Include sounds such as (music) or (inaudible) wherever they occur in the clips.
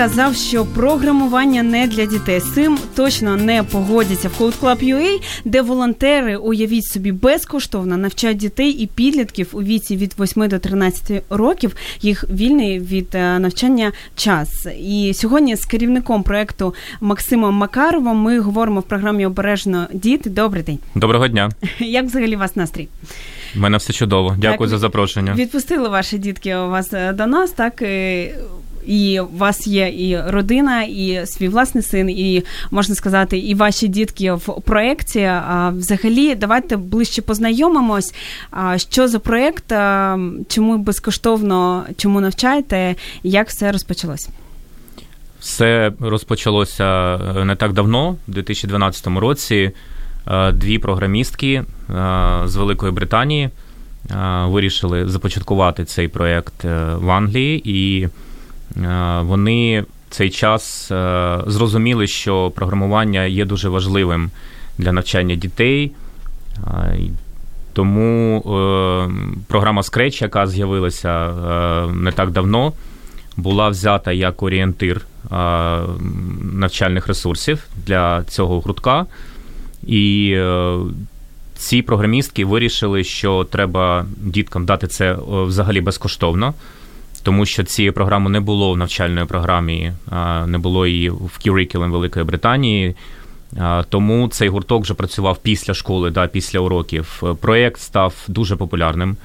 Хто сказав, що програмування не для дітей? З цим точно не погодяться в Code Club UA, де волонтери, уявіть собі, безкоштовно навчають дітей і підлітків у віці від 8 до 13 років їх вільний від е, навчання час. І сьогодні з керівником проекту Максимом Макаровим ми говоримо в програмі Обережно діти. Добрий день. Доброго дня. (laughs) Як взагалі у вас настрій? У мене все чудово. Дякую Так, за запрошення. Відпустили ваші дітки у вас е, до нас, так і- у вас є і родина, і свій власний син, і можна сказати, і ваші дітки в проєкті. А взагалі, давайте ближче познайомимось. Що за проєкт, чому безкоштовно, чому навчаєте, як все розпочалось? Все розпочалося е, не так давно, в 2012 році. Е, Дві програмістки е, з Великої Британії вирішили започаткувати цей проєкт в Англії, і вони цей час е, зрозуміли, що програмування є дуже важливим для навчання дітей. Е, Тому е, програма Scratch, яка з'явилася е, не так давно, була взята як орієнтир е, навчальних ресурсів для цього гуртка. І е, ці програмістки вирішили, що треба діткам дати це е, взагалі безкоштовно, тому що цієї програми не було в навчальної програмі, е, не було її в Curriculum Великої Британії. Е, Тому цей гурток вже працював після школи, да, після уроків. Проєкт став дуже популярним.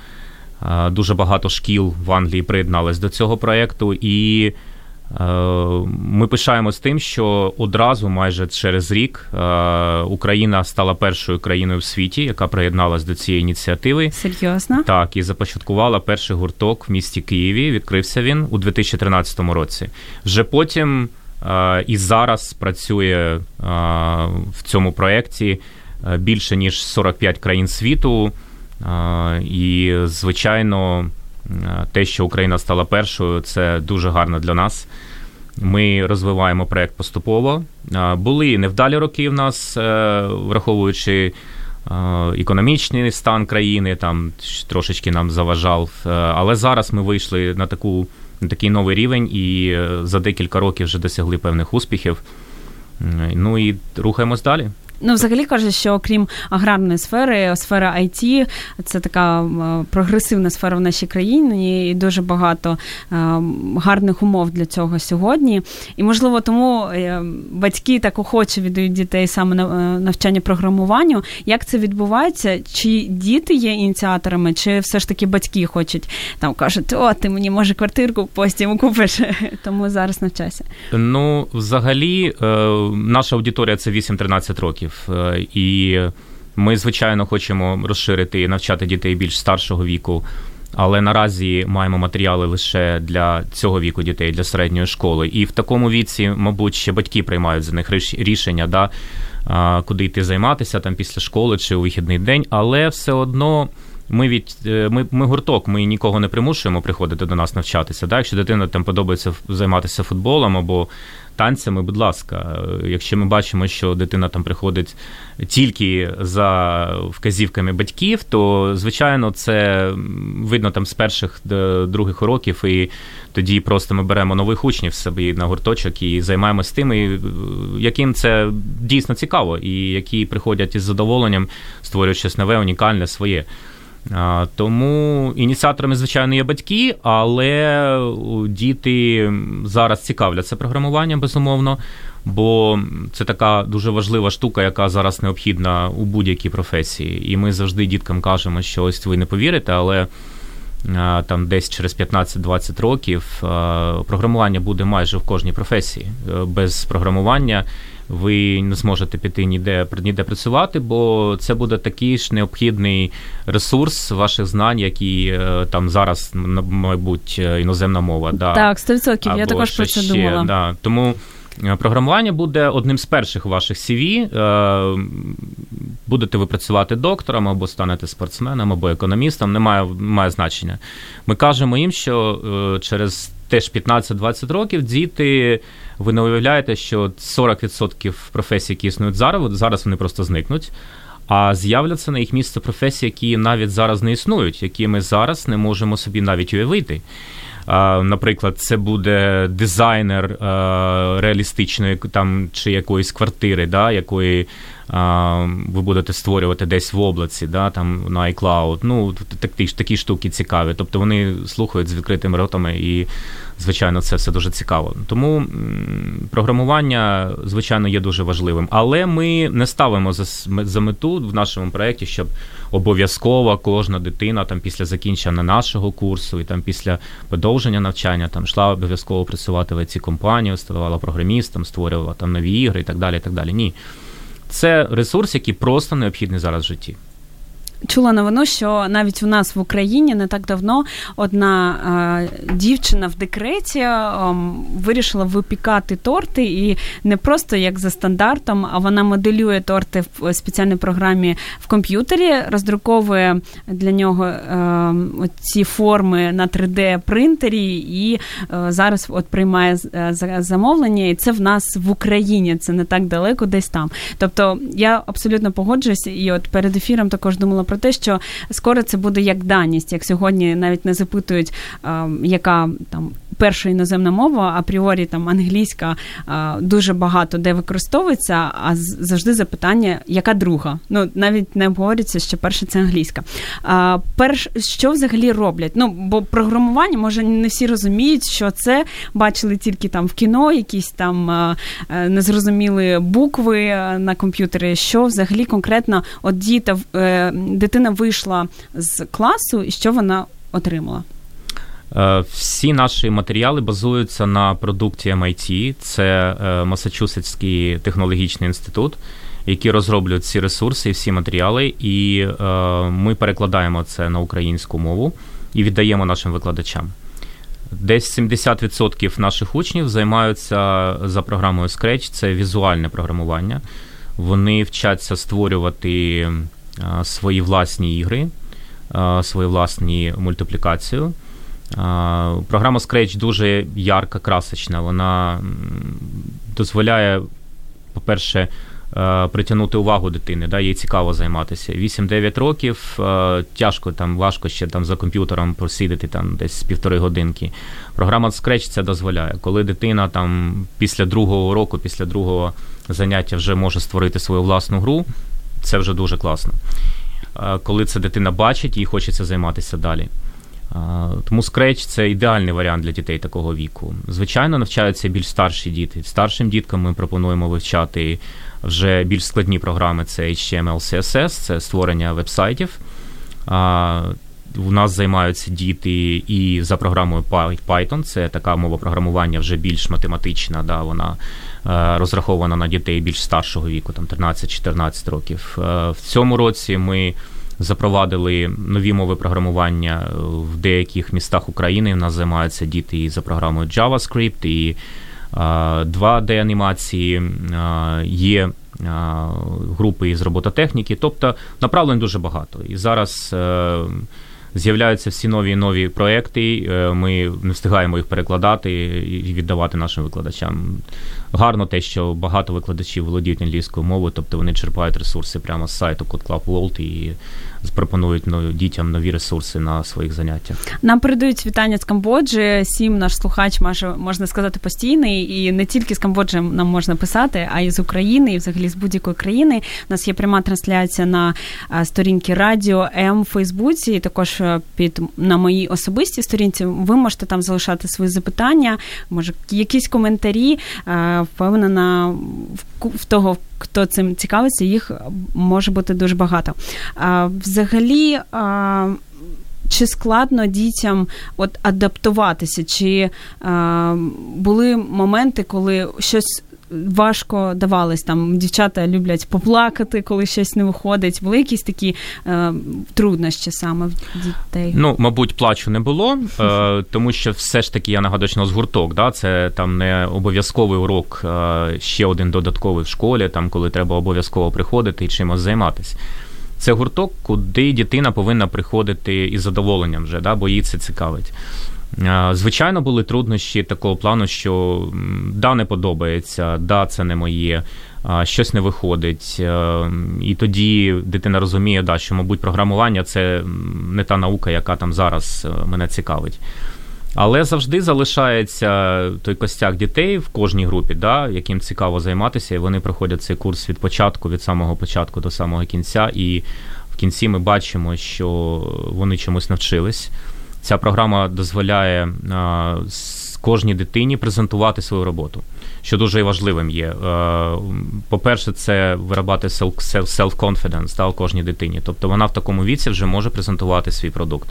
Е, Дуже багато шкіл в Англії приєдналось до цього проєкту, і ми пишаємось тим, що одразу, майже через рік, е, Україна стала першою країною в світі, яка приєдналась до цієї ініціативи. Серйозно? Так, і започаткувала перший гурток в місті Києві. Відкрився він у 2013 році. Вже потім е, і зараз працює е, в цьому проєкті е, більше ніж 45 країн світу. Е, І, звичайно, е, те, що Україна стала першою, це дуже гарно для нас. Ми розвиваємо проєкт поступово. Е, Були невдалі роки в нас, е, враховуючи е, економічний стан країни, там трошечки нам заважав. Е, Але зараз ми вийшли на таку на такий новий рівень і е, за декілька років вже досягли певних успіхів. Ну і рухаємось далі. Ну, взагалі кажуть, що окрім аграрної сфери, сфера IT – це така е, прогресивна сфера в нашій країні, і дуже багато е, гарних умов для цього сьогодні. І можливо, тому е, батьки так охоче віддають дітей саме на навчання програмуванню. Як це відбувається? Чи діти є ініціаторами, чи все ж таки батьки хочуть там кажуть, о, ти мені може квартирку потім купиш, (laughs) тому зараз навчайся. Ну, взагалі, наша аудиторія це 8-13 років. Е, І ми, звичайно, хочемо розширити і навчати дітей більш старшого віку. Але наразі маємо матеріали лише для цього віку дітей, для середньої школи. І в такому віці, мабуть, ще батьки приймають за них рішення, да, куди йти займатися там після школи чи у вихідний день. Але все одно ми від е, ми, ми гурток, ми нікого не примушуємо приходити до нас навчатися. Да? Якщо дитина там подобається займатися футболом або танцями, будь ласка, Е, якщо ми бачимо, що дитина там приходить тільки за вказівками батьків, то звичайно це видно там з перших до других уроків, і тоді просто ми беремо нових учнів собі на гурточок і займаємося тими, е, яким це дійсно цікаво, і які приходять із задоволенням, створюють щось нове, унікальне, своє. Тому ініціаторами, звичайно, є батьки, але діти зараз цікавляться програмуванням, безумовно, бо це така дуже важлива штука, яка зараз необхідна у будь-якій професії. І ми завжди діткам кажемо, що ось ви не повірите, але там десь через 15-20 років програмування буде майже в кожній професії. Е, Без програмування ви не зможете піти ніде ніде працювати, бо це буде такий ж необхідний ресурс ваших знань, які е, там зараз, мабуть, е, іноземна мова. Да. Так, 100%. Або Я також про це ще, думала. Да. Тому е, програмування буде одним з перших ваших CV. Будете ви працювати доктором або станете спортсменом, або економістом, немає, немає значення. Ми кажемо їм, що через теж 15-20 років діти, ви не уявляєте, що 40% професій, які існують зараз, зараз вони просто зникнуть. А з'являться на їх місце професії, які навіть зараз не існують, які ми зараз не можемо собі навіть уявити. Наприклад, це буде дизайнер реалістичної там чи якоїсь квартири, да, якої ви будете створювати десь в облаці, да, там на iCloud. Ну, такі такі штуки цікаві. Тобто вони слухають з відкритими ротами, і, звичайно, це все дуже цікаво. Тому програмування, звичайно, є дуже важливим. Але ми не ставимо за за мету в нашому проєкті, щоб обов'язково кожна дитина там після закінчення нашого курсу і там після продовження навчання там йшла обов'язково працювати в it компанію, ставала програмістом, створювала там нові ігри і так далі. І так далі. Ні. Це ресурс, який просто необхідний зараз в житті. Чула новину, що навіть у нас в Україні не так давно одна е, дівчина в декреті е, вирішила випікати торти, і не просто як за стандартом, а вона моделює торти в спеціальній програмі в комп'ютері, роздруковує для нього е, ці форми на 3D-принтері, і е, зараз от приймає е, замовлення. І це в нас в Україні, це не так далеко, десь там. Тобто я абсолютно погоджуюся, і от перед ефіром також думала про те, що скоро це буде як даність, як сьогодні навіть не запитують, яка там перша іноземна мова, апріорі там англійська дуже багато де використовується, а завжди запитання, яка друга. Ну навіть не обговорюється, що перша це англійська. Перш що взагалі роблять? Ну бо програмування може не всі розуміють, що це бачили тільки там в кіно, якісь там е, незрозуміли букви на комп'ютері. Що взагалі конкретно от діта е, дитина вийшла з класу, і що вона отримала? Е, всі наші матеріали базуються на продукті MIT, це е, Масачусетський технологічний інститут, який розроблює ці ресурси і всі матеріали, і е, ми перекладаємо це на українську мову і віддаємо нашим викладачам. Десь 70% наших учнів займаються за програмою Scratch, це візуальне програмування. Вони вчаться створювати свої власні ігри, свою власні мультиплікацію. Програма Scratch дуже ярка, красочна. Вона дозволяє, по-перше, е, притягнути увагу дитини, да, їй цікаво займатися. 8-9 років е, тяжко там, важко ще там за комп'ютером просидіти там десь півтори годинки. Програма Scratch це дозволяє. Коли дитина там після другого року, після другого заняття вже може створити свою власну гру, це вже дуже класно. Е, коли це дитина бачить, їй хочеться займатися далі. Тому Scratch – це ідеальний варіант для дітей такого віку. Звичайно, навчаються більш старші діти. Старшим діткам ми пропонуємо вивчати вже більш складні програми: це HTML, CSS, це створення вебсайтів. У нас займаються діти і за програмою Python, це така мова програмування вже більш математична, да, вона е, розрахована на дітей більш старшого віку, там 13-14 років. Е, в цьому році ми запровадили нові мови програмування в деяких містах України. У нас займаються діти і за програмою JavaScript, і 2D-анімації, є групи із робототехніки. Тобто направлень дуже багато. І зараз. Е, з'являються всі нові і нові проекти. Е, ми не встигаємо їх перекладати і віддавати нашим викладачам. Гарно те, що багато викладачів володіють англійською мовою, тобто вони черпають ресурси прямо з сайту Code Club World і пропонують ну, дітям нові ресурси на своїх заняттях. Нам передають вітання з Камбоджі. Сім наш слухач може можна сказати постійний, і не тільки з Камбоджі нам можна писати, а й з України, і взагалі з будь-якої країни. У нас є пряма трансляція на сторінці Радіо М в Фейсбуці, і також під на моїй особистій сторінці. Ви можете там залишати свої запитання, може якісь коментарі. Впевнена в того, хто цим цікавиться, їх може бути дуже багато. Взагалі. Чи складно дітям от адаптуватися? Чи е, були моменти, коли щось важко давались там. Дівчата люблять поплакати, коли щось не виходить. Були якісь такі е, труднощі саме в дітей? Ну, мабуть, плачу не було, е, тому що все ж таки я нагадую, що у нас гурток, да, це там не обов'язковий урок, е, ще один додатковий в школі, там коли треба обов'язково приходити і чимось займатися. Це гурток, куди дитина повинна приходити із задоволенням вже, да, бо їй це цікавить. Звичайно, були труднощі такого плану, що да, не подобається, да, це не моє, щось не виходить. І тоді дитина розуміє, да, що, мабуть, програмування це не та наука, яка там зараз е, мене цікавить. Але завжди залишається той костяк дітей в кожній групі, да, яким цікаво займатися, і вони проходять цей курс від початку, від самого початку до самого кінця. І в кінці ми бачимо, що вони чомусь навчились. Ця програма дозволяє кожній дитині презентувати свою роботу, що дуже важливим є. По-перше, це виробати self-confidence да, у кожній дитині. Тобто вона в такому віці вже може презентувати свій продукт.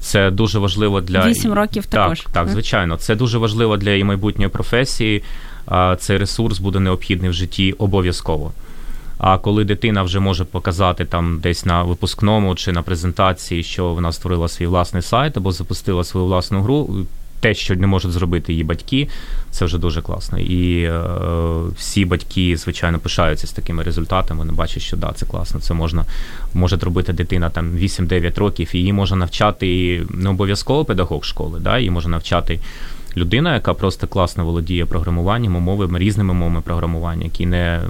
Це дуже важливо для Вісім років так, також. Так, звичайно, це дуже важливо для її майбутньої професії. Цей ресурс буде необхідний в житті обов'язково. А коли дитина вже може показати там десь на випускному чи на презентації, що вона створила свій власний сайт або запустила свою власну гру, те, що не можуть зробити її батьки, це вже дуже класно. І е, всі батьки, звичайно, пишаються з такими результатами. Вони бачать, що да, це класно. Це можна може робити дитина там 8-9 років, і її може навчати не обов'язково педагог школи, да, її може навчати людина, яка просто класно володіє програмуванням, умовами, різними мовами програмування, які не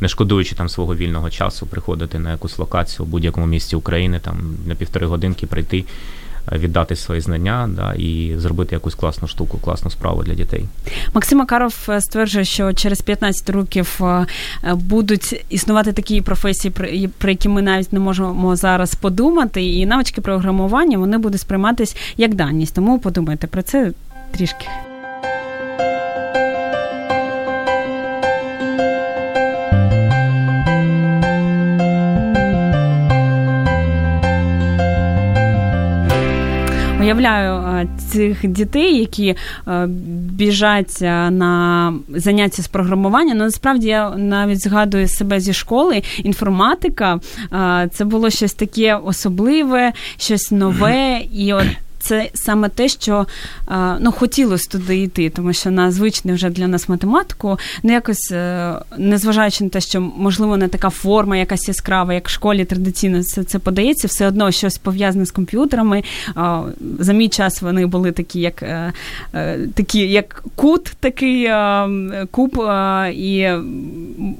не шкодуючи там свого вільного часу, приходити на якусь локацію у будь-якому місті України, там на півтори годинки прийти. Е, віддати свої знання да, і зробити якусь класну штуку, класну справу для дітей. Максим Макаров е, стверджує, що через 15 років е, будуть існувати такі професії, про які ми навіть не можемо зараз подумати, і навички програмування вони будуть сприйматись як даність. Тому подумайте про це трішки. Уявляю цих дітей, які біжать на заняття з програмування. Ну, насправді я навіть згадую себе зі школи. Інформатика це було щось таке особливе, щось нове. І от це саме те, що ну, хотілося туди йти, тому що на звичне вже для нас математику, ну якось е, незважаючи на те, що можливо не така форма, якась яскрава, як в школі традиційно це це подається, все одно щось пов'язане з комп'ютерами. За мій час вони були такі, як е, е, такі, як кут, такий куб, і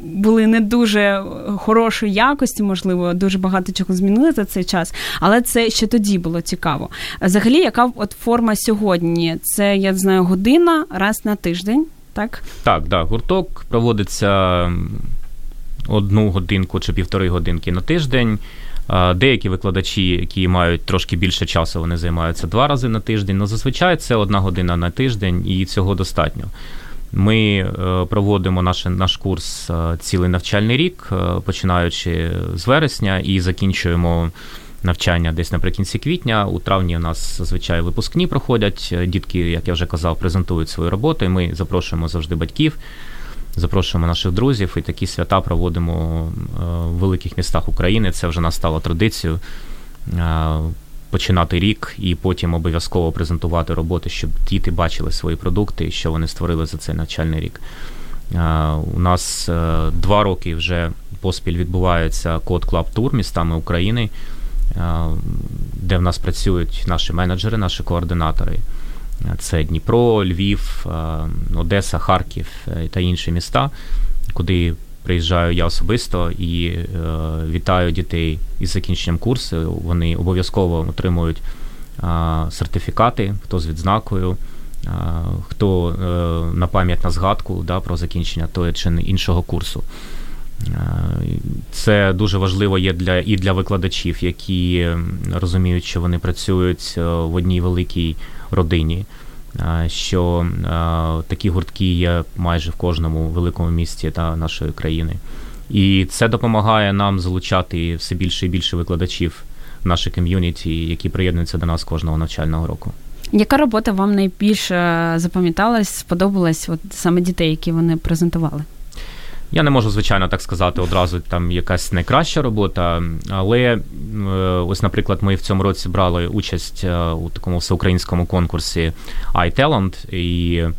були не дуже хорошої якості, можливо, дуже багато чого змінили за цей час, але це ще тоді було цікаво. Взагалі, яка от форма сьогодні? Це я знаю година раз на тиждень, так? Так, да. Гурток проводиться одну годинку чи півтори годинки на тиждень. Деякі викладачі, які мають трошки більше часу, вони займаються два рази на тиждень. Ну зазвичай це одна година на тиждень, і цього достатньо. Ми е, проводимо наш наш курс е, цілий навчальний рік, е, починаючи з вересня, і закінчуємо навчання десь наприкінці квітня. У травні у нас зазвичай випускні проходять. Дітки, як я вже казав, презентують свої роботи. Ми запрошуємо завжди батьків, запрошуємо наших друзів і такі свята проводимо в великих містах України. Це вже нас стало традицією. Починати рік і потім обов'язково презентувати роботи, щоб діти бачили свої продукти, що вони створили за цей навчальний рік. У нас е, два роки вже поспіль відбувається код Club Tour містами України, де в нас працюють наші менеджери, наші координатори. Це Дніпро, Львів, Одеса, Харків е, та інші міста, куди приїжджаю я особисто і е, вітаю дітей із закінченням курсу. Вони обов'язково отримують е, сертифікати, хто з відзнакою, е, хто е, на пам'ять на згадку да, про закінчення того чи іншого курсу. Е, це дуже важливо є для і для викладачів, які розуміють, що вони працюють е, в одній великій родині що такі гуртки є майже в кожному великому місті та нашої країни. І це допомагає нам залучати все більше і більше викладачів в наше ком'юніті, які приєднуються до нас кожного навчального року. Яка робота вам найбільше запам'яталась, сподобалась от саме дітей, які вони презентували? Я не можу, звичайно, так сказати одразу там якась найкраща робота, але е, ось, наприклад, ми в цьому році брали участь е, у такому всеукраїнському конкурсі iTalent, і е,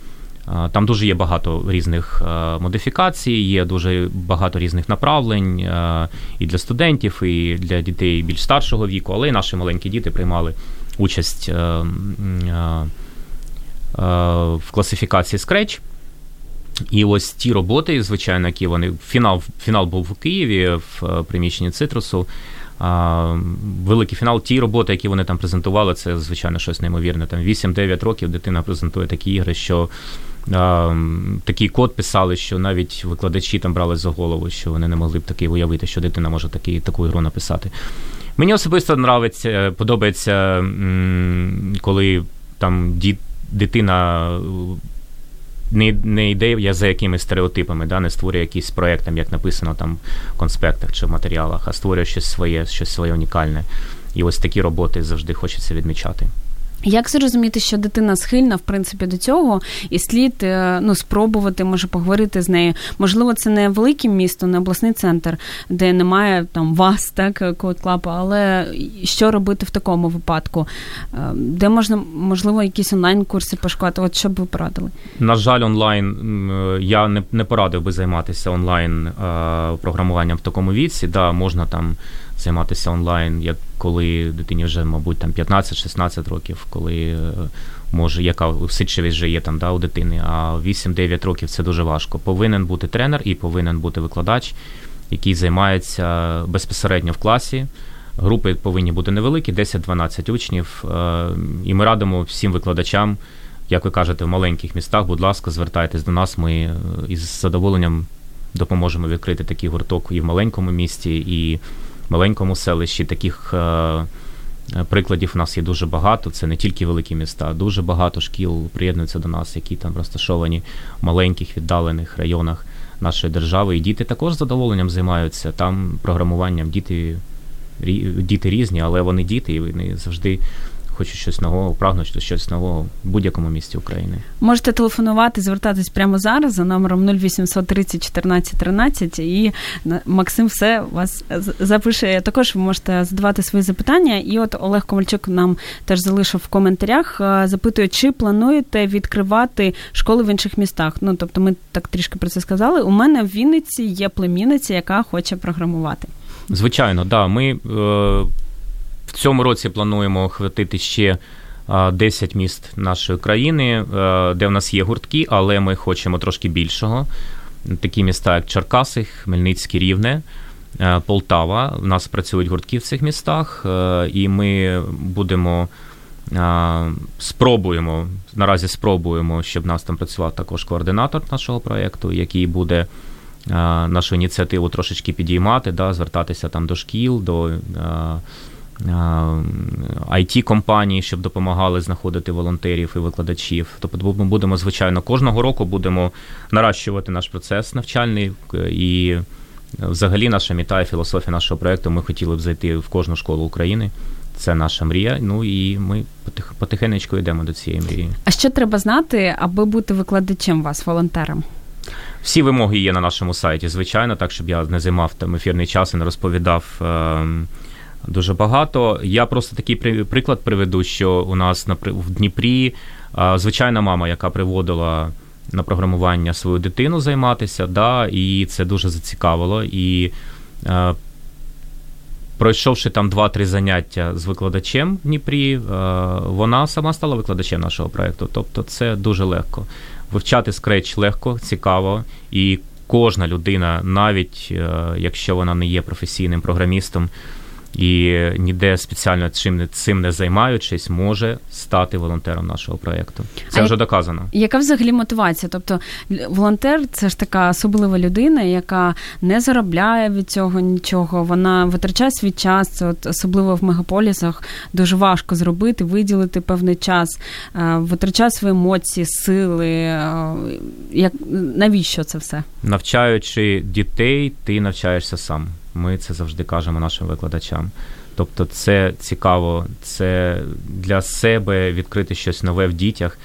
там дуже є багато різних модифікацій, є дуже багато різних направлень і для студентів, і для дітей більш старшого віку, але і наші маленькі діти приймали участь в класифікації Scratch. І ось ті роботи, звичайно, які вони фінал фінал був у Києві в е, приміщенні цитрусу. Великий фінал, ті роботи, які вони там презентували, це звичайно щось неймовірне. Там 8-9 років дитина презентує такі ігри, що такий код писали, що навіть викладачі там брали за голову, що вони не могли б таки уявити, що дитина може такі, таку ігру написати. Мені особисто нравиться, подобається, коли там дитина не не йде я за якимись стереотипами, да, не створює якийсь проекти, як написано там в конспектах чи в матеріалах, а створює щось своє, щось своє унікальне. І ось такі роботи завжди хочеться відмічати. Як зрозуміти, що дитина схильна в принципі до цього, і слід е, ну спробувати, може поговорити з нею? Можливо, це не велике місто, не обласний центр, де немає там вас, так код клапа, але що робити в такому випадку? Е, де можна можливо якісь онлайн-курси пошукати? От що б ви порадили? На жаль, онлайн е, я не не порадив би займатися онлайн програмуванням в такому віці. Да, можна там займатися онлайн, як коли дитині вже, мабуть, там 15-16 років, коли е, може, яка усидчивість вже є там да, у дитини, а 8-9 років це дуже важко. Повинен бути тренер і повинен бути викладач, який займається безпосередньо в класі. Групи повинні бути невеликі, 10-12 учнів. Е, і ми радимо всім викладачам, як ви кажете, в маленьких містах, будь ласка, звертайтесь до нас. Ми е, із задоволенням допоможемо відкрити такий гурток і в маленькому місті, і маленькому селищі. Таких е, прикладів у нас є дуже багато. Це не тільки великі міста, дуже багато шкіл приєднуються до нас, які там розташовані в маленьких віддалених районах нашої держави. І діти також задоволенням займаються там програмуванням. Діти діти різні, але вони діти, і вони завжди хочуть щось нового, прагнуть щось нового в будь-якому місті України. Можете телефонувати, звертатись прямо зараз за номером 0800 30 14 13 і Максим все вас запише. Також ви можете задавати свої запитання. І от Олег Ковальчук нам теж залишив в коментарях. Е, запитує, чи плануєте відкривати школи в інших містах? Ну тобто, ми так трішки про це сказали. У мене в Вінниці є племінниця, яка хоче програмувати. Звичайно, да. Ми е, в цьому році плануємо охватити ще 10 міст нашої країни, е, де в нас є гуртки, але ми хочемо трошки більшого. Такі міста, як Черкаси, Хмельницький, Рівне, е, Полтава. У нас працюють гуртки в цих містах, е, і ми будемо. Спробуємо наразі спробуємо, щоб в нас там працював також координатор нашого проєкту, який буде нашу ініціативу трошечки підіймати, да, звертатися там до шкіл, до it компанії, щоб допомагали знаходити волонтерів і викладачів. Тобто, ми будемо, звичайно, кожного року будемо наращувати наш процес навчальний і. Взагалі, наша мета і філософія нашого проекту. Ми хотіли б зайти в кожну школу України. Це наша мрія. Ну і ми потих, потихенечку йдемо до цієї мрії. А що треба знати, аби бути викладачем вас, волонтером? Всі вимоги є на нашому сайті, звичайно, так щоб я не займав там ефірний час і не розповідав. Е- дуже багато. Я просто такий приклад приведу, що у нас в Дніпрі звичайна мама, яка приводила на програмування свою дитину займатися, да, і це дуже зацікавило. І Пройшовши там 2-3 заняття з викладачем в Дніпрі, вона сама стала викладачем нашого проєкту. Тобто це дуже легко. Вивчати скреч легко, цікаво, і кожна людина, навіть якщо вона не є професійним програмістом, і ніде спеціально цим цим не займаючись, може стати волонтером нашого проєкту. Це а вже доказано. Яка взагалі мотивація? Тобто, волонтер це ж така особлива людина, яка не заробляє від цього нічого. Вона витрачає свій час, от особливо в мегаполісах, дуже важко зробити, виділити певний час, е, витрачає свої емоції, сили. Е, як навіщо це все? Навчаючи дітей, ти навчаєшся сам. Ми це завжди кажемо нашим викладачам. Тобто, це цікаво, це для себе відкрити щось нове в дітях.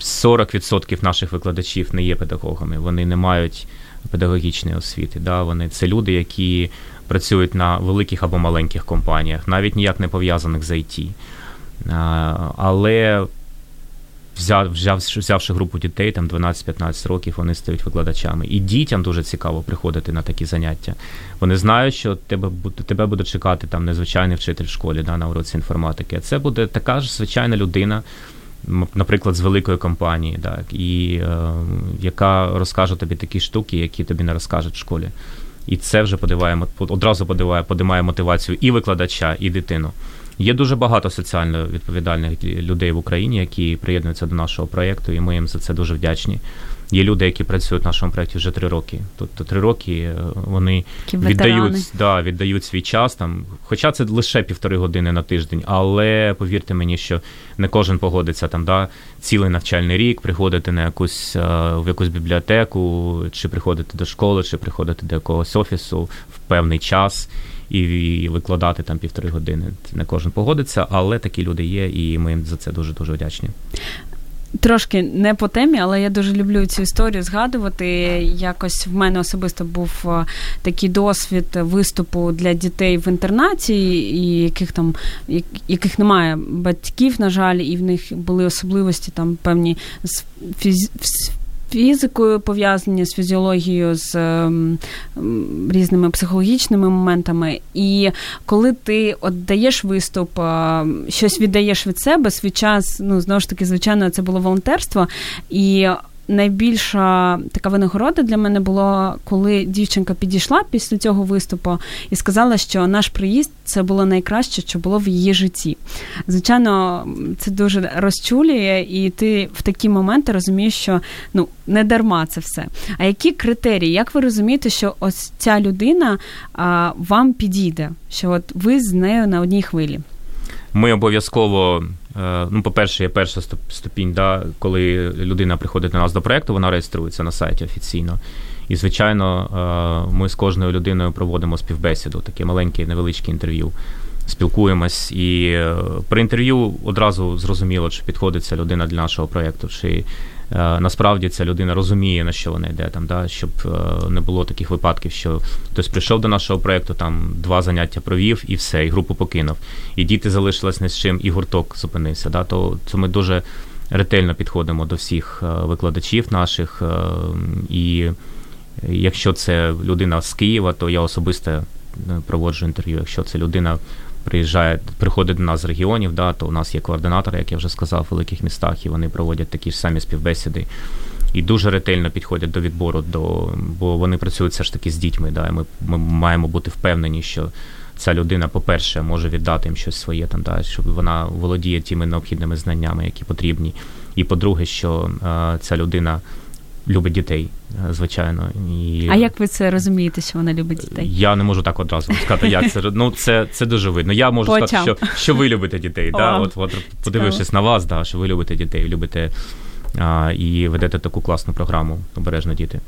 40% наших викладачів не є педагогами, вони не мають педагогічної освіти. Да? Вони це люди, які працюють на великих або маленьких компаніях, навіть ніяк не пов'язаних з IT. Але взяв, взяв, взявши групу дітей, там 12-15 років, вони стають викладачами. І дітям дуже цікаво приходити на такі заняття. Вони знають, що тебе тебе буде чекати там незвичайний вчитель в школі да, на уроці інформатики. А це буде така ж звичайна людина. Наприклад, з великої компанії, так, і е, яка розкаже тобі такі штуки, які тобі не розкажуть в школі. І це вже подиває, одразу подиває, подимає мотивацію і викладача, і дитину. Є дуже багато соціально відповідальних людей в Україні, які приєднуються до нашого проєкту, і ми їм за це дуже вдячні. Є люди, які працюють в нашому проєкті вже три роки. Тобто три роки е, вони віддають да, віддають свій час там. Хоча це лише півтори години на тиждень, але повірте мені, що не кожен погодиться там, да, цілий навчальний рік, приходити на якусь е, в якусь бібліотеку, чи приходити до школи, чи приходити до якогось офісу в певний час і викладати там півтори години. Не кожен погодиться, але такі люди є, і ми їм за це дуже дуже вдячні. Трошки не по темі, але я дуже люблю цю історію згадувати. Якось в мене особисто був е, такий досвід виступу для дітей в інтернаті, і яких там яких немає батьків, на жаль, і в них були особливості там певні з фіз фізикою пов'язані з фізіологією, з ем, різними психологічними моментами. І коли ти от даєш виступ, е, щось віддаєш від себе, свій час, ну знову ж таки, звичайно, це було волонтерство. І найбільша така винагорода для мене була, коли дівчинка підійшла після цього виступу і сказала, що наш приїзд це було найкраще, що було в її житті. Звичайно, це дуже розчулює, і ти в такі моменти розумієш, що ну не дарма це все. А які критерії? Як ви розумієте, що ось ця людина а, вам підійде? Що от ви з нею на одній хвилі? Ми обов'язково Е, ну, по-перше, є перша ступінь, да, коли людина приходить до нас до проєкту, вона реєструється на сайті офіційно. І, звичайно, е, ми з кожною людиною проводимо співбесіду, таке маленьке невеличке інтерв'ю. Спілкуємось, і е, при інтерв'ю одразу зрозуміло, чи підходить ця людина для нашого проєкту, чи насправді ця людина розуміє, на що вона йде, там, да, щоб е, не було таких випадків, що хтось прийшов до нашого проєкту, там два заняття провів і все, і групу покинув. І діти залишились не з чим, і гурток зупинився. Да, То, то ми дуже ретельно підходимо до всіх е, викладачів наших. І якщо це людина з Києва, то я особисто проводжу інтерв'ю. Якщо це людина приїжджає, приходить до нас з регіонів, да, то у нас є координатори, як я вже сказав, в великих містах, і вони проводять такі ж самі співбесіди. І дуже ретельно підходять до відбору, до, бо вони працюють все ж таки з дітьми. Да, і Ми ми маємо бути впевнені, що ця людина, по-перше, може віддати їм щось своє, там, да, щоб вона володіє тими необхідними знаннями, які потрібні. І по-друге, що е, ця людина любить дітей, звичайно. І... А як ви це розумієте, що вона любить дітей? Я не можу так одразу сказати, як це Ну, це це дуже видно. Я можу По сказати, що що ви любите дітей. да? От, от Подивившись на вас, да, що ви любите дітей, любите а, і ведете таку класну програму обережно діти.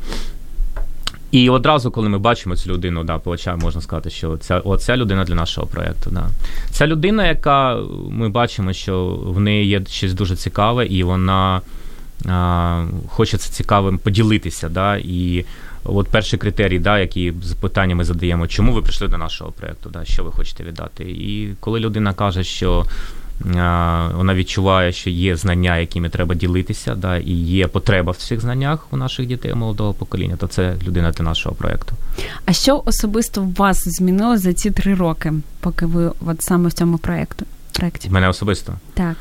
І одразу, коли ми бачимо цю людину, да, по очам можна сказати, що ця оця людина для нашого проєкту. Да. Ця людина, яка ми бачимо, що в неї є щось дуже цікаве, і вона хочеться цікавим поділитися. Да, І от перший критерій, да, які запитання ми задаємо, чому ви прийшли до нашого проєкту, да, що ви хочете віддати. І коли людина каже, що вона відчуває, що є знання, якими треба ділитися, да, і є потреба в цих знаннях у наших дітей молодого покоління, то це людина для нашого проєкту. А що особисто вас змінило за ці три роки, поки ви от саме в цьому проєкту? проєкті? Мене особисто? Так.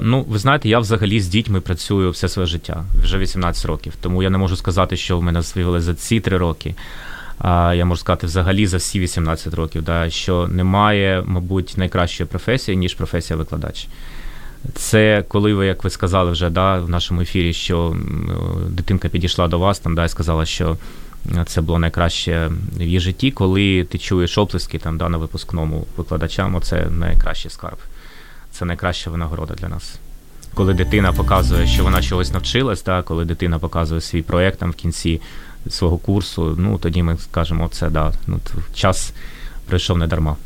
Ну, ви знаєте, я взагалі з дітьми працюю все своє життя, вже 18 років. Тому я не можу сказати, що в мене з'явили за ці три роки. Я можу сказати, взагалі за всі 18 років, да, що немає, мабуть, найкращої професії, ніж професія викладач. Це коли ви, як ви сказали вже да, в нашому ефірі, що дитинка підійшла до вас там, да, і сказала, що це було найкраще в її житті, коли ти чуєш оплески там, да, на випускному викладачам, оце найкращий скарб це найкраща винагорода для нас. Коли дитина показує, що вона чогось навчилась, та коли дитина показує свій проєкт там в кінці свого курсу, ну тоді ми скажемо, це да, ну час прийшов не дарма.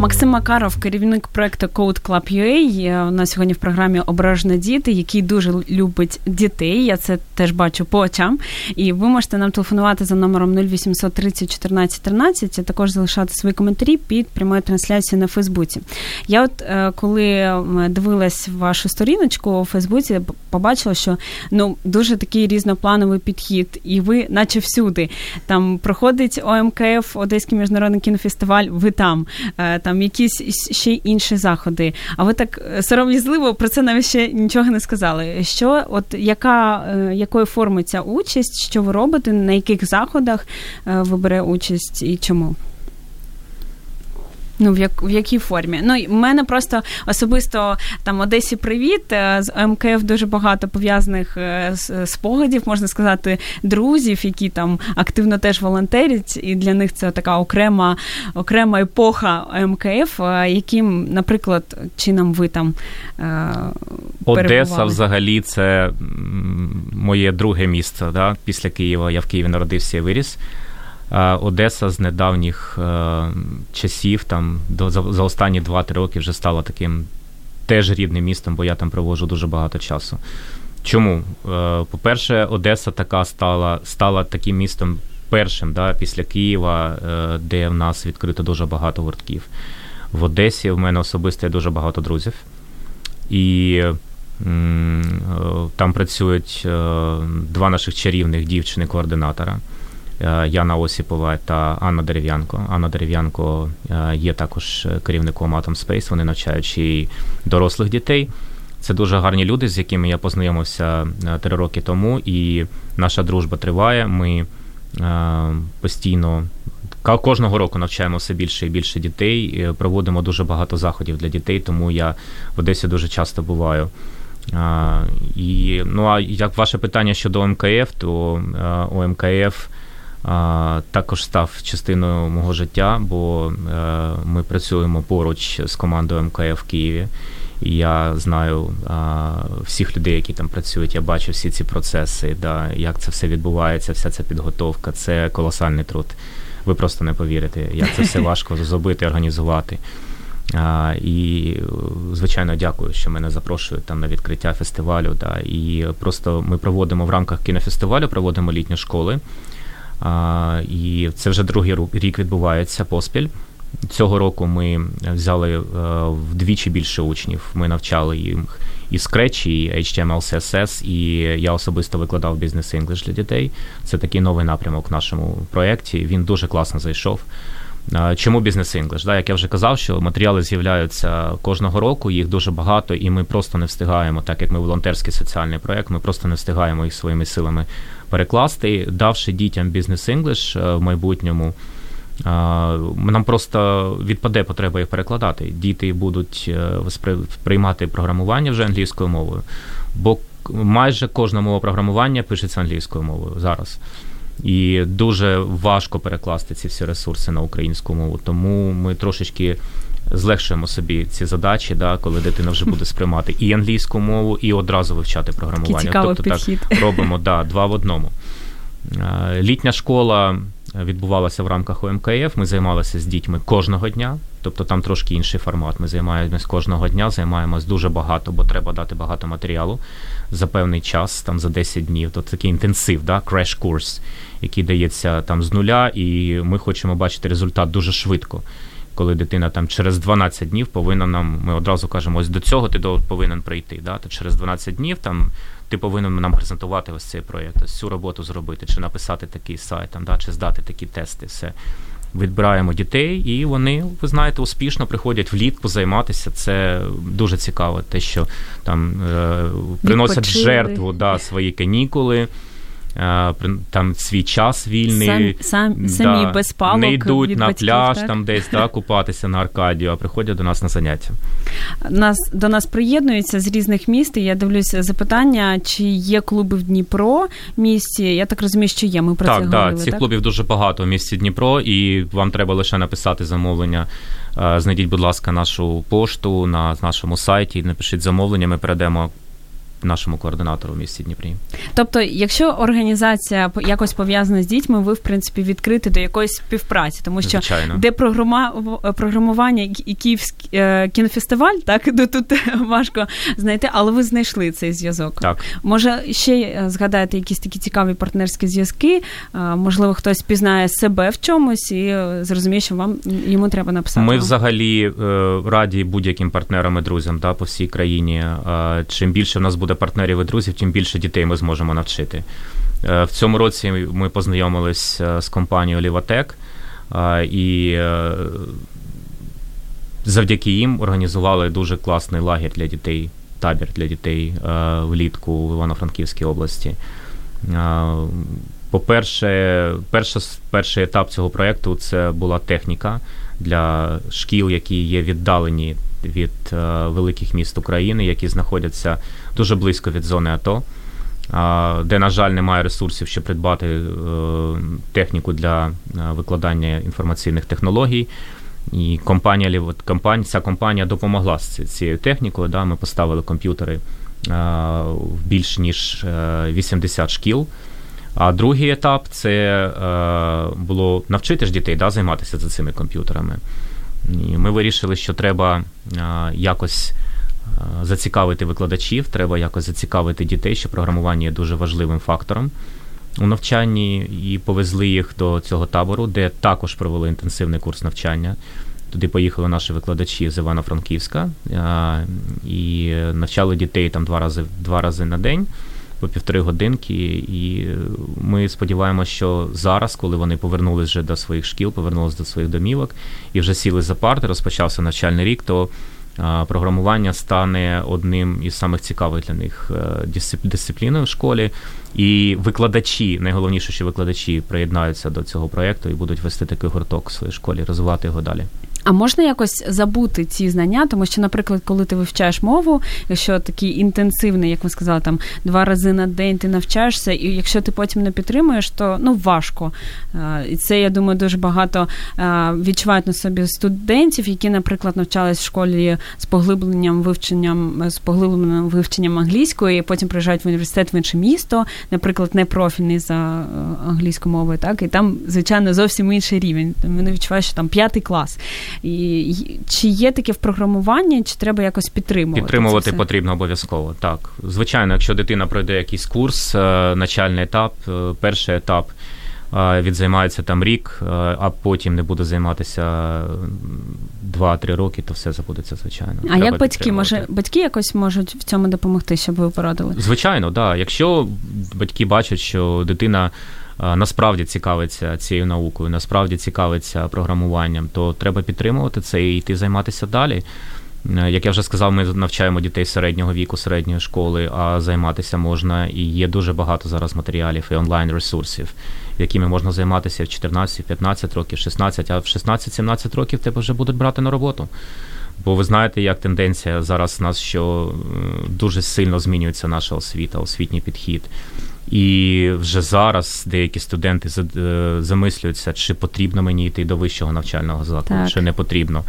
Максим Макаров, керівник проекту Code Club UA, У нас сьогодні в програмі Ображені діти, який дуже любить дітей. Я це теж бачу по очам. І ви можете нам телефонувати за номером 0800 30 14 13, а також залишати свої коментарі під прямою трансляцією на Фейсбуці. Я, от е, коли дивилась вашу сторіночку у Фейсбуці, побачила, що ну дуже такий різноплановий підхід, і ви, наче всюди, там проходить ОМКФ, Одеський міжнародний кінофестиваль. Ви там, е, там якісь ще інші заходи. А ви так е, сором'язливо про це навіть ще нічого не сказали. Що, от яка якої форми ця участь, що ви робите, на яких заходах ви бере участь і чому? Ну, в як в якій формі? Ну, в мене просто особисто там Одесі Привіт е, з МКФ дуже багато пов'язаних е, спогадів, можна сказати, друзів, які там активно теж волонтерять, і для них це така окрема окрема епоха МКФ, е, яким, наприклад, чином ви там Одеса взагалі це моє друге місце да, після Києва. Я в Києві народився і виріс. Одеса з недавніх е, часів, там до за, останні 2-3 роки вже стала таким теж рідним містом, бо я там проводжу дуже багато часу. Чому? Е, по-перше, Одеса така стала стала таким містом першим да, після Києва, е, де в нас відкрито дуже багато гуртків. В Одесі в мене особисто є дуже багато друзів. І там працюють два наших чарівних дівчини-координатора. Е, Яна Осіпова та Анна Дерев'янко. Анна Дерев'янко е, є також керівником Atom Space, Вони навчають і дорослих дітей. Це дуже гарні люди, з якими я познайомився е, три роки тому, і наша дружба триває. Ми постійно кожного року навчаємо все більше і більше дітей. Проводимо дуже багато заходів для дітей, тому я в Одесі дуже часто буваю. І ну а як ваше питання щодо МКФ, то у МКФ також став частиною мого життя, бо е, ми працюємо поруч з командою МКФ в Києві. І я знаю а, всіх людей, які там працюють. Я бачу всі ці процеси, да, як це все відбувається, вся ця підготовка. Це колосальний труд. Ви просто не повірите, як це все (laughs) важко зробити, організувати. А, І, звичайно, дякую, що мене запрошують там на відкриття фестивалю. Да, І просто ми проводимо в рамках кінофестивалю, проводимо літні школи. І це вже другий рік відбувається поспіль. Цього року ми взяли е, вдвічі більше учнів. Ми навчали їх і Scratch, і HTML, CSS, і я особисто викладав бізнес English для дітей. Це такий новий напрямок в нашому проєкті. Він дуже класно зайшов. Чому бізнес? Да, Як я вже казав, що матеріали з'являються кожного року, їх дуже багато, і ми просто не встигаємо, так як ми волонтерський соціальний проєкт, ми просто не встигаємо їх своїми силами перекласти, давши дітям бізнес інглиш в майбутньому. Нам просто відпаде потреба їх перекладати. Діти будуть е, приймати програмування вже англійською мовою, бо майже кожна мова програмування пишеться англійською мовою зараз. І дуже важко перекласти ці всі ресурси на українську мову. Тому ми трошечки злегшуємо собі ці задачі, да, коли дитина вже буде сприймати і англійську мову, і одразу вивчати програмування. Тобто підхід. так робимо да, два в одному. Літня школа відбувалася в рамках ОМКФ. Ми займалися з дітьми кожного дня, тобто там трошки інший формат. Ми займаємось кожного дня, займаємось дуже багато, бо треба дати багато матеріалу за певний час, там за 10 днів. Тобто такий інтенсив, да, креш-курс, який дається там з нуля, і ми хочемо бачити результат дуже швидко коли дитина там через 12 днів повинна нам, ми одразу кажемо, ось до цього ти повинен прийти. Да? То через 12 днів там ти повинен нам презентувати ось цей проєкт, ось цю роботу зробити, чи написати такий сайт, там, да? чи здати такі тести. все. Відбираємо дітей, і вони, ви знаєте, успішно приходять влітку займатися. Це дуже цікаво, те, що там е, приносять в жертву да, свої канікули. Е, там свій час вільний, сам, сам, самі да, без палок не йдуть від на батьків, пляж, так? там десь да, купатися на Аркадію, а приходять до нас на заняття. Нас до нас приєднуються з різних міст. і Я дивлюся запитання, чи є клуби в Дніпро місті. Я так розумію, що є. Ми про так, це да, говорили. Цих так? клубів дуже багато в місті Дніпро, і вам треба лише написати замовлення. Знайдіть, будь ласка, нашу пошту на нашому сайті. Напишіть замовлення. Ми передамо нашому координатору в місті Дніпрі. Тобто, якщо організація якось пов'язана з дітьми, ви в принципі відкриті до якоїсь співпраці, тому що Звичайно. де програма програмування і Київський е, кінофестиваль, так (laughs) до тут важко знайти, але ви знайшли цей зв'язок. Так може ще е, згадаєте якісь такі цікаві партнерські зв'язки? Е, можливо, хтось пізнає себе в чомусь і зрозуміє, що вам йому треба написати. Ми взагалі раді будь-яким партнерам і друзям да, по всій країні. Чим більше в нас буде партнерів і друзів, тим більше дітей ми зможемо навчити. В цьому році ми познайомились з компанією Ліватек і завдяки їм організували дуже класний лагерь для дітей, табір для дітей влітку в Івано-Франківській області. По-перше, перший, перший етап цього проєкту це була техніка для шкіл, які є віддалені від е, великих міст України, які знаходяться дуже близько від зони АТО, е, де, на жаль, немає ресурсів, щоб придбати е, техніку для викладання інформаційних технологій. І компанія компанія, ця компанія допомогла з цією технікою. Да, Ми поставили комп'ютери в більш ніж 80 е, шкіл. А другий етап це було навчити ж дітей да, займатися за цими комп'ютерами. І Ми вирішили, що треба е, якось е, зацікавити викладачів, треба якось зацікавити дітей, що програмування є дуже важливим фактором у навчанні, і повезли їх до цього табору, де також провели інтенсивний курс навчання. Туди поїхали наші викладачі з Івано-Франківська е, і навчали дітей там два рази два рази на день по півтори годинки. І ми сподіваємося, що зараз, коли вони повернулись вже до своїх шкіл, повернулись до своїх домівок і вже сіли за парти, розпочався навчальний рік, то програмування стане одним із самих цікавих для них е, дисципліною в школі. І викладачі, найголовніше, що викладачі приєднаються до цього проєкту і будуть вести такий гурток в своїй школі, розвивати його далі. А можна якось забути ці знання, тому що, наприклад, коли ти вивчаєш мову, якщо такий інтенсивний, як ви сказали, там два рази на день ти навчаєшся, і якщо ти потім не підтримуєш, то ну важко. І це я думаю, дуже багато відчувають на собі студентів, які, наприклад, навчались в школі з поглибленням вивченням з поглибленим вивченням англійської, і потім приїжджають в університет в інше місто, наприклад, не профільний за е, англійською мовою, так і там, звичайно, зовсім інший рівень. Вони відчувають, що там п'ятий клас. І Чи є таке в програмуванні, чи треба якось підтримувати? Підтримувати потрібно обов'язково. Так, звичайно, якщо дитина пройде якийсь курс, е, начальний етап, е, перший етап. Е, відзаймається там рік, а потім не буде займатися 2-3 роки, то все забудеться, звичайно. А Треба як батьки може батьки якось можуть в цьому допомогти, щоб ви порадили? Звичайно, так. Да. Якщо батьки бачать, що дитина насправді цікавиться цією наукою, насправді цікавиться програмуванням, то треба підтримувати це і йти займатися далі. Е, як я вже сказав, ми навчаємо дітей середнього віку, середньої школи, а займатися можна і є дуже багато зараз матеріалів і онлайн ресурсів, якими можна займатися в 14, 15 років, 16, а в 16-17 років тебе вже будуть брати на роботу. Бо ви знаєте, як тенденція зараз у нас, що е, дуже сильно змінюється наша освіта, освітній підхід. І вже зараз деякі студенти е, замислюються, чи потрібно мені йти до вищого навчального закладу, так. чи не потрібно.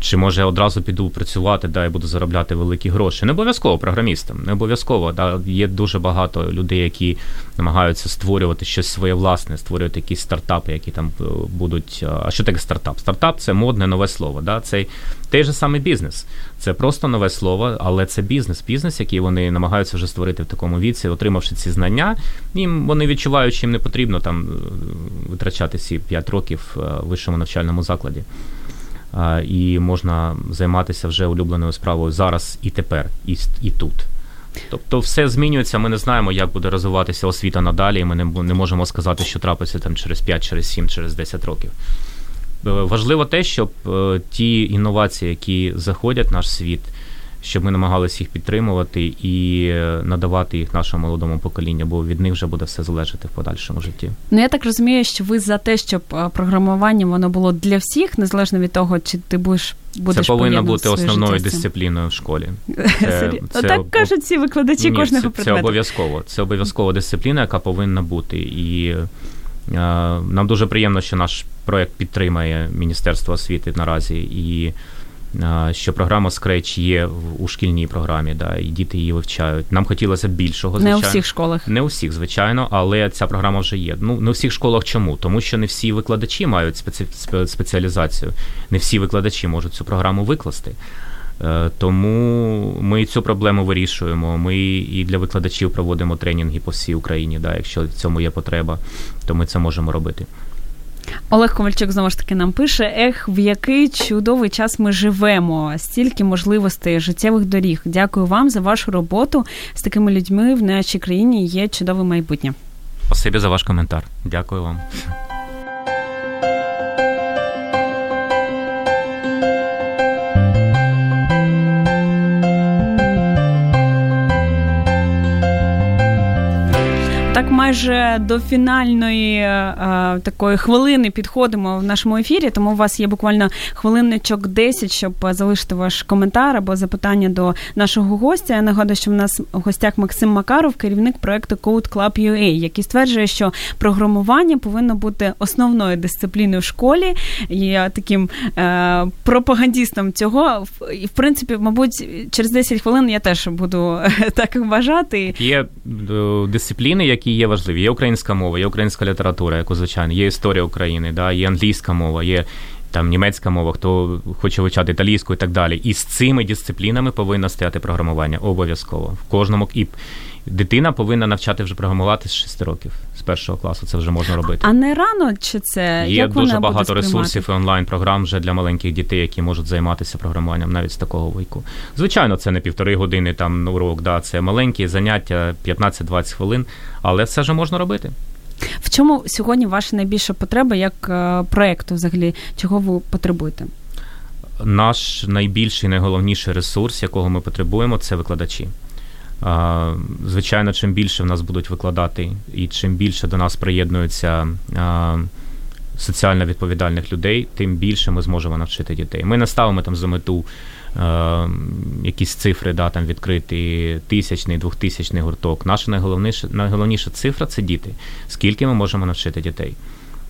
Чи може я одразу піду працювати, да, і буду заробляти великі гроші? Не обов'язково програмістам, не обов'язково. Да. Є дуже багато людей, які намагаються створювати щось своє власне, створювати якісь стартапи, які там е, будуть. А що таке стартап? Стартап це модне нове слово. Да. Це той же самий бізнес. Це просто нове слово, але це бізнес. Бізнес, який вони намагаються вже створити в такому віці, отримавши ці знання, їм вони відчувають, що їм не потрібно там е, витрачати ці 5 років е, в вищому навчальному закладі і можна займатися вже улюбленою справою зараз і тепер, і, і тут. Тобто все змінюється, ми не знаємо, як буде розвиватися освіта надалі, і ми не, не можемо сказати, що трапиться там через 5, через 7, через 10 років. Е, важливо те, щоб е, ті інновації, які заходять в наш світ, щоб ми намагалися їх підтримувати і е, надавати їх нашому молодому поколінню, бо від них вже буде все залежати в подальшому житті. Ну я так розумію, що ви за те, щоб е, програмування воно було для всіх, незалежно від того, чи ти будеш будеш це повинна бути основною дисципліною в школі. (laughs) Це, це так кажуть всі викладачі ні, кожного це, предмету. Це обов'язково. Це обов'язкова дисципліна, яка повинна бути. І е, нам дуже приємно, що наш проект підтримає Міністерство освіти наразі і що програма Scratch є у шкільній програмі, да, і діти її вивчають. Нам хотілося б більшого. звичайно. Не у всіх школах. Не у всіх, звичайно, але ця програма вже є. Ну, не у всіх школах чому? Тому що не всі викладачі мають спеці... спеціалізацію, не всі викладачі можуть цю програму викласти. Е, тому ми цю проблему вирішуємо. Ми і для викладачів проводимо тренінги по всій Україні. Да, Якщо в цьому є потреба, то ми це можемо робити. Олег Ковальчук знову ж таки нам пише: ех, в який чудовий час ми живемо, стільки можливостей життєвих доріг. Дякую вам за вашу роботу з такими людьми в нашій країні. Є чудове майбутнє. Спасибі за ваш коментар. Дякую вам. Майже до фінальної е, такої хвилини підходимо в нашому ефірі, тому у вас є буквально хвилинничок 10, щоб залишити ваш коментар або запитання до нашого гостя. Я нагадую, що в нас в гостях Максим Макаров, керівник проекту Code Club UA, який стверджує, що програмування повинно бути основною дисципліною в школі. Я таким е, пропагандістом цього. І в принципі, мабуть, через 10 хвилин я теж буду (laughs) так вважати. Є е, дисципліни, які є важливі. Є українська мова, є українська література, як звичайно, є історія України, да, є англійська мова, є там німецька мова, хто хоче вивчати італійську і так далі. І з цими дисциплінами повинно стояти програмування обов'язково. В кожному і дитина повинна навчати вже програмувати з 6 років, з першого класу. Це вже можна робити. А не рано чи це є Як дуже багато ресурсів і онлайн-програм вже для маленьких дітей, які можуть займатися програмуванням навіть з такого віку. Звичайно, це не півтори години там урок, да, це маленькі заняття 15-20 хвилин, але все ж можна робити. В чому сьогодні ваша найбільша потреба як е, проєкту взагалі? Чого ви потребуєте? Наш найбільший найголовніший ресурс, якого ми потребуємо, це викладачі. Звичайно, чим більше в нас будуть викладати, і чим більше до нас приєднуються соціально відповідальних людей, тим більше ми зможемо навчити дітей. Ми не ставимо там за мету якісь цифри, да, там відкрити тисячний, двохтисячний гурток. Наша найголовніша найголовніша цифра це діти. Скільки ми можемо навчити дітей?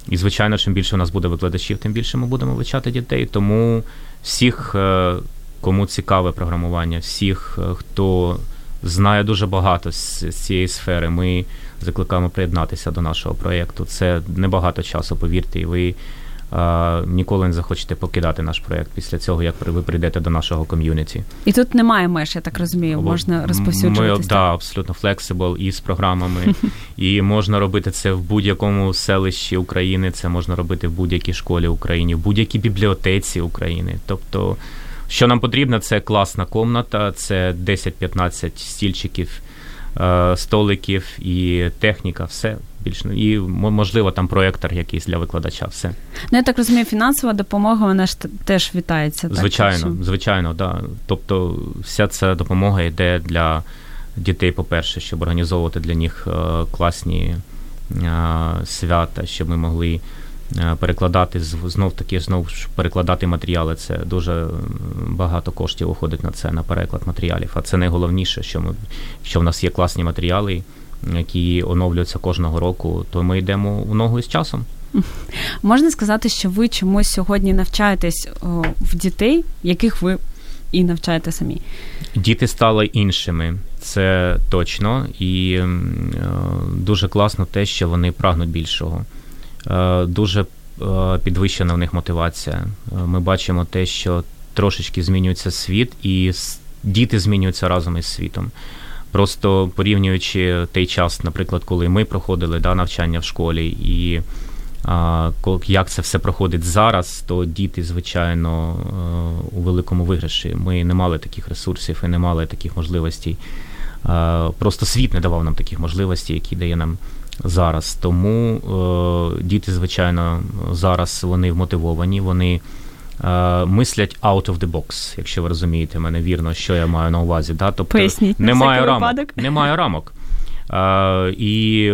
І, звичайно, чим більше у нас буде викладачів, тим більше ми будемо вивчати дітей. Тому всіх, е, кому цікаве програмування, всіх, е, хто знає дуже багато з цієї сфери. Ми закликаємо приєднатися до нашого проєкту. Це небагато часу, повірте, і ви а, ніколи не захочете покидати наш проєкт після цього, як ви прийдете до нашого ком'юніті. І тут немає меж, я так розумію, можна розповсюджуватися. Ми да, абсолютно flexible і з програмами, (laughs) і можна робити це в будь-якому селищі України. Це можна робити в будь-якій школі України, в будь-якій бібліотеці України. Тобто. Що нам потрібно, це класна комната, це 10-15 стільчиків, е, столиків і техніка, все більш і можливо там проєктор якийсь для викладача. Все ну я так розумію, фінансова допомога вона ж теж вітається. Так, звичайно, звичайно, да. Тобто, вся ця допомога йде для дітей, по-перше, щоб організовувати для них е, класні е, свята, щоб ми могли. Е, перекладати знов таки знов перекладати матеріали. Це дуже багато коштів уходить на це, на переклад матеріалів. А це найголовніше, що ми що в нас є класні матеріали, які оновлюються кожного року, то ми йдемо у ногу із часом. (laughs) Можна сказати, що ви чомусь сьогодні навчаєтесь в дітей, яких ви і навчаєте самі? Діти стали іншими, це точно, і е, дуже класно те, що вони прагнуть більшого. Е, дуже е, підвищена в них мотивація. Е, ми бачимо те, що трошечки змінюється світ, і діти змінюються разом із світом. Просто порівнюючи той час, наприклад, коли ми проходили да, навчання в школі, і а, як це все проходить зараз, то діти, звичайно, у великому виграші. Ми не мали таких ресурсів і не мали таких можливостей. Просто світ не давав нам таких можливостей, які дає нам зараз. Тому е, діти, звичайно, зараз вони вмотивовані, вони е, мислять out of the box, якщо ви розумієте мене вірно, що я маю на увазі. Да? Тобто Поясніть, немає на рамок. Немає рамок. Е, і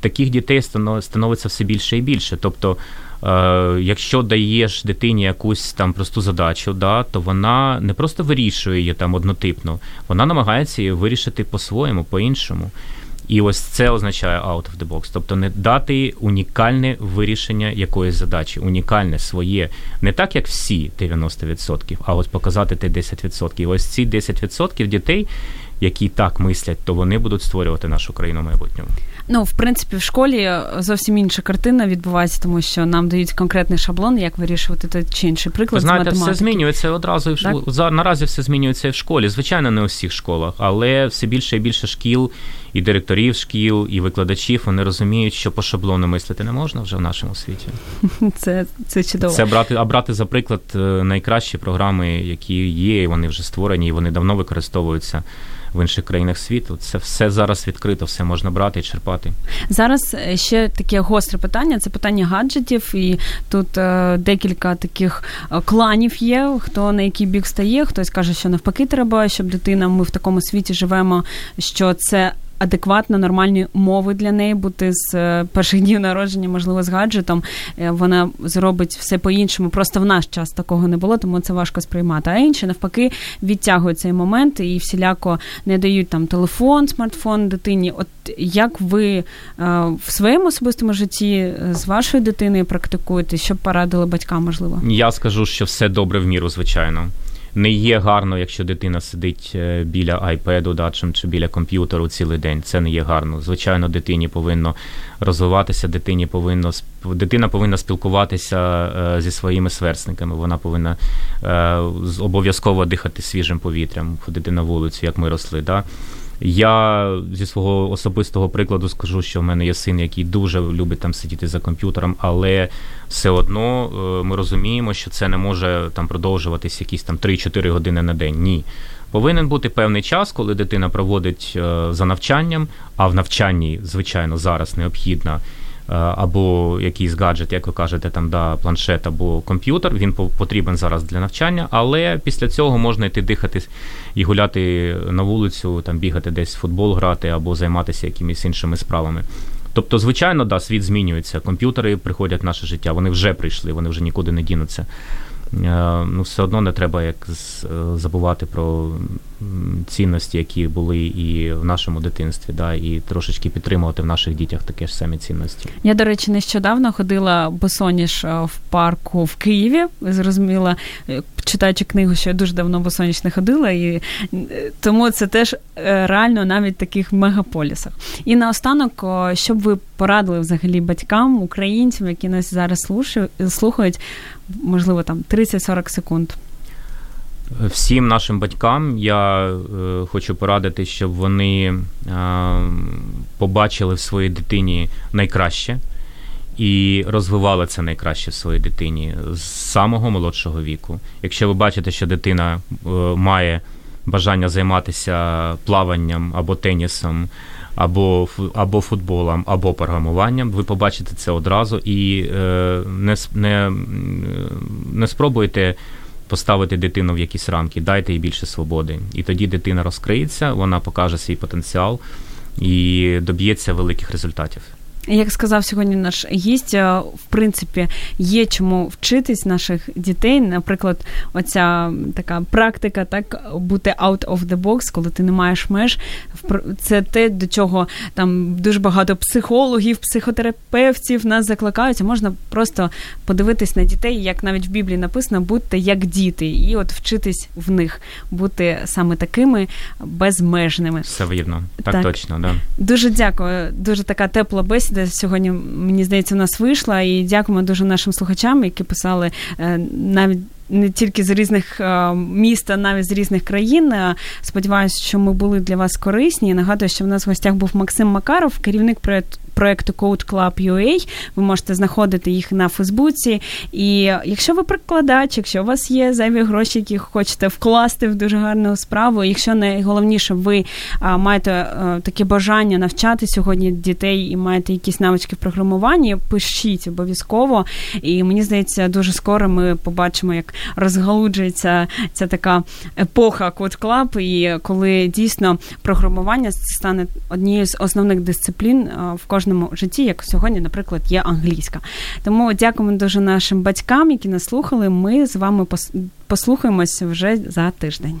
таких дітей становиться все більше і більше. Тобто, е, якщо даєш дитині якусь там просту задачу, да, то вона не просто вирішує її там однотипно, вона намагається її вирішити по-своєму, по-іншому. І ось це означає out of the box. Тобто не дати унікальне вирішення якоїсь задачі, унікальне своє, не так, як всі 90%, а ось показати те 10%. І ось ці 10% дітей, які так мислять, то вони будуть створювати нашу країну в майбутньому. Ну, в принципі, в школі зовсім інша картина відбувається, тому що нам дають конкретний шаблон, як вирішувати той чи інший приклад. Ви знаєте, з все змінюється одразу в школі. Наразі все змінюється і в школі. Звичайно, не у всіх школах, але все більше і більше шкіл, і директорів шкіл, і викладачів вони розуміють, що по шаблону мислити не можна вже в нашому світі. (laughs) Це це чудово. Це брати, а брати за приклад е, найкращі програми, які є, і вони вже створені, і вони давно використовуються в інших країнах світу. Це все зараз відкрито, все можна брати і черпати. Зараз е, ще таке гостре питання: це питання гаджетів, і тут е, декілька таких е, кланів є. Хто на який бік стає, хтось каже, що навпаки треба, щоб дитина. Ми в такому світі живемо, що це адекватно нормальні умови для неї бути з е, перших днів народження, можливо, з гаджетом. Е, вона зробить все по-іншому. Просто в наш час такого не було, тому це важко сприймати. А інші навпаки відтягують цей момент і всіляко не дають там телефон, смартфон дитині. От як ви е, в своєму особистому житті з вашою дитиною практикуєте, що б порадили батькам, можливо? Я скажу, що все добре в міру, звичайно не є гарно, якщо дитина сидить е, біля айпеду да, чи біля комп'ютеру цілий день. Це не є гарно. Звичайно, дитині повинно розвиватися, дитині повинно дитина повинна спілкуватися е, зі своїми сверстниками. Вона повинна е, обов'язково дихати свіжим повітрям, ходити на вулицю, як ми росли. Да? Я зі свого особистого прикладу скажу, що в мене є син, який дуже любить там сидіти за комп'ютером, але все одно е, ми розуміємо, що це не може там продовжуватись якісь там 3-4 години на день. Ні. Повинен бути певний час, коли дитина проводить е, за навчанням, а в навчанні, звичайно, зараз необхідна або якийсь гаджет, як ви кажете, там да, планшет або комп'ютер. Він потрібен зараз для навчання, але після цього можна йти дихати і гуляти на вулицю, там бігати десь в футбол грати або займатися якимись іншими справами. Тобто, звичайно, да, світ змінюється. Комп'ютери приходять в наше життя, вони вже прийшли, вони вже нікуди не дінуться. Е, ну, все одно не треба як е, забувати про цінності, які були і в нашому дитинстві, да, і трошечки підтримувати в наших дітях такі ж самі цінності. Я, до речі, нещодавно ходила босоніж е, в парку в Києві. Зрозуміла, читаючи книгу, що я дуже давно босоніж не ходила, і тому це теж реально навіть в таких мегаполісах. І наостанок, щоб ви порадили взагалі батькам, українцям, які нас зараз слухають, можливо, там 30-40 секунд. Всім нашим батькам я е, хочу порадити, щоб вони е, побачили в своїй дитині найкраще і розвивали це найкраще в своїй дитині з самого молодшого віку. Якщо ви бачите, що дитина е, має бажання займатися плаванням або тенісом, або або футболом, або програмуванням, ви побачите це одразу і е, не, не, не спробуйте. Поставити дитину в якісь рамки, дайте їй більше свободи. І тоді дитина розкриється, вона покаже свій потенціал і доб'ється великих результатів. Як сказав сьогодні наш гість, е, в принципі, є чому вчитись наших дітей. Наприклад, оця така практика, так бути out of the box, коли ти не маєш меж. Це те, до чого там дуже багато психологів, психотерапевтів нас закликаються. Можна просто подивитись на дітей, як навіть в Біблії написано, будьте як діти, і от вчитись в них бути саме такими безмежними. Все вірно, так, так точно. Да. Дуже дякую. Дуже така тепла бесіда бесіда сьогодні, мені здається, у нас вийшла. І дякуємо дуже нашим слухачам, які писали е, навіть. Не тільки з різних е, міст, а навіть з різних країн. Е, сподіваюся, що ми були для вас корисні. Нагадую, що в нас в гостях був Максим Макаров, керівник проєкту проекту Code Club UA. Ви можете знаходити їх на Фейсбуці. І якщо ви прикладач, якщо у вас є зайві гроші, які хочете вкласти в дуже гарну справу, якщо найголовніше, ви а, маєте а, таке бажання навчати сьогодні дітей і маєте якісь навички в програмуванні, пишіть обов'язково. І мені здається, дуже скоро ми побачимо, як розгалуджується ця така епоха Code Club, і коли дійсно програмування стане однією з основних дисциплін в кожному кожному житті, як сьогодні, наприклад, є англійська. Тому дякуємо дуже нашим батькам, які нас слухали. Ми з вами послухаємось вже за тиждень.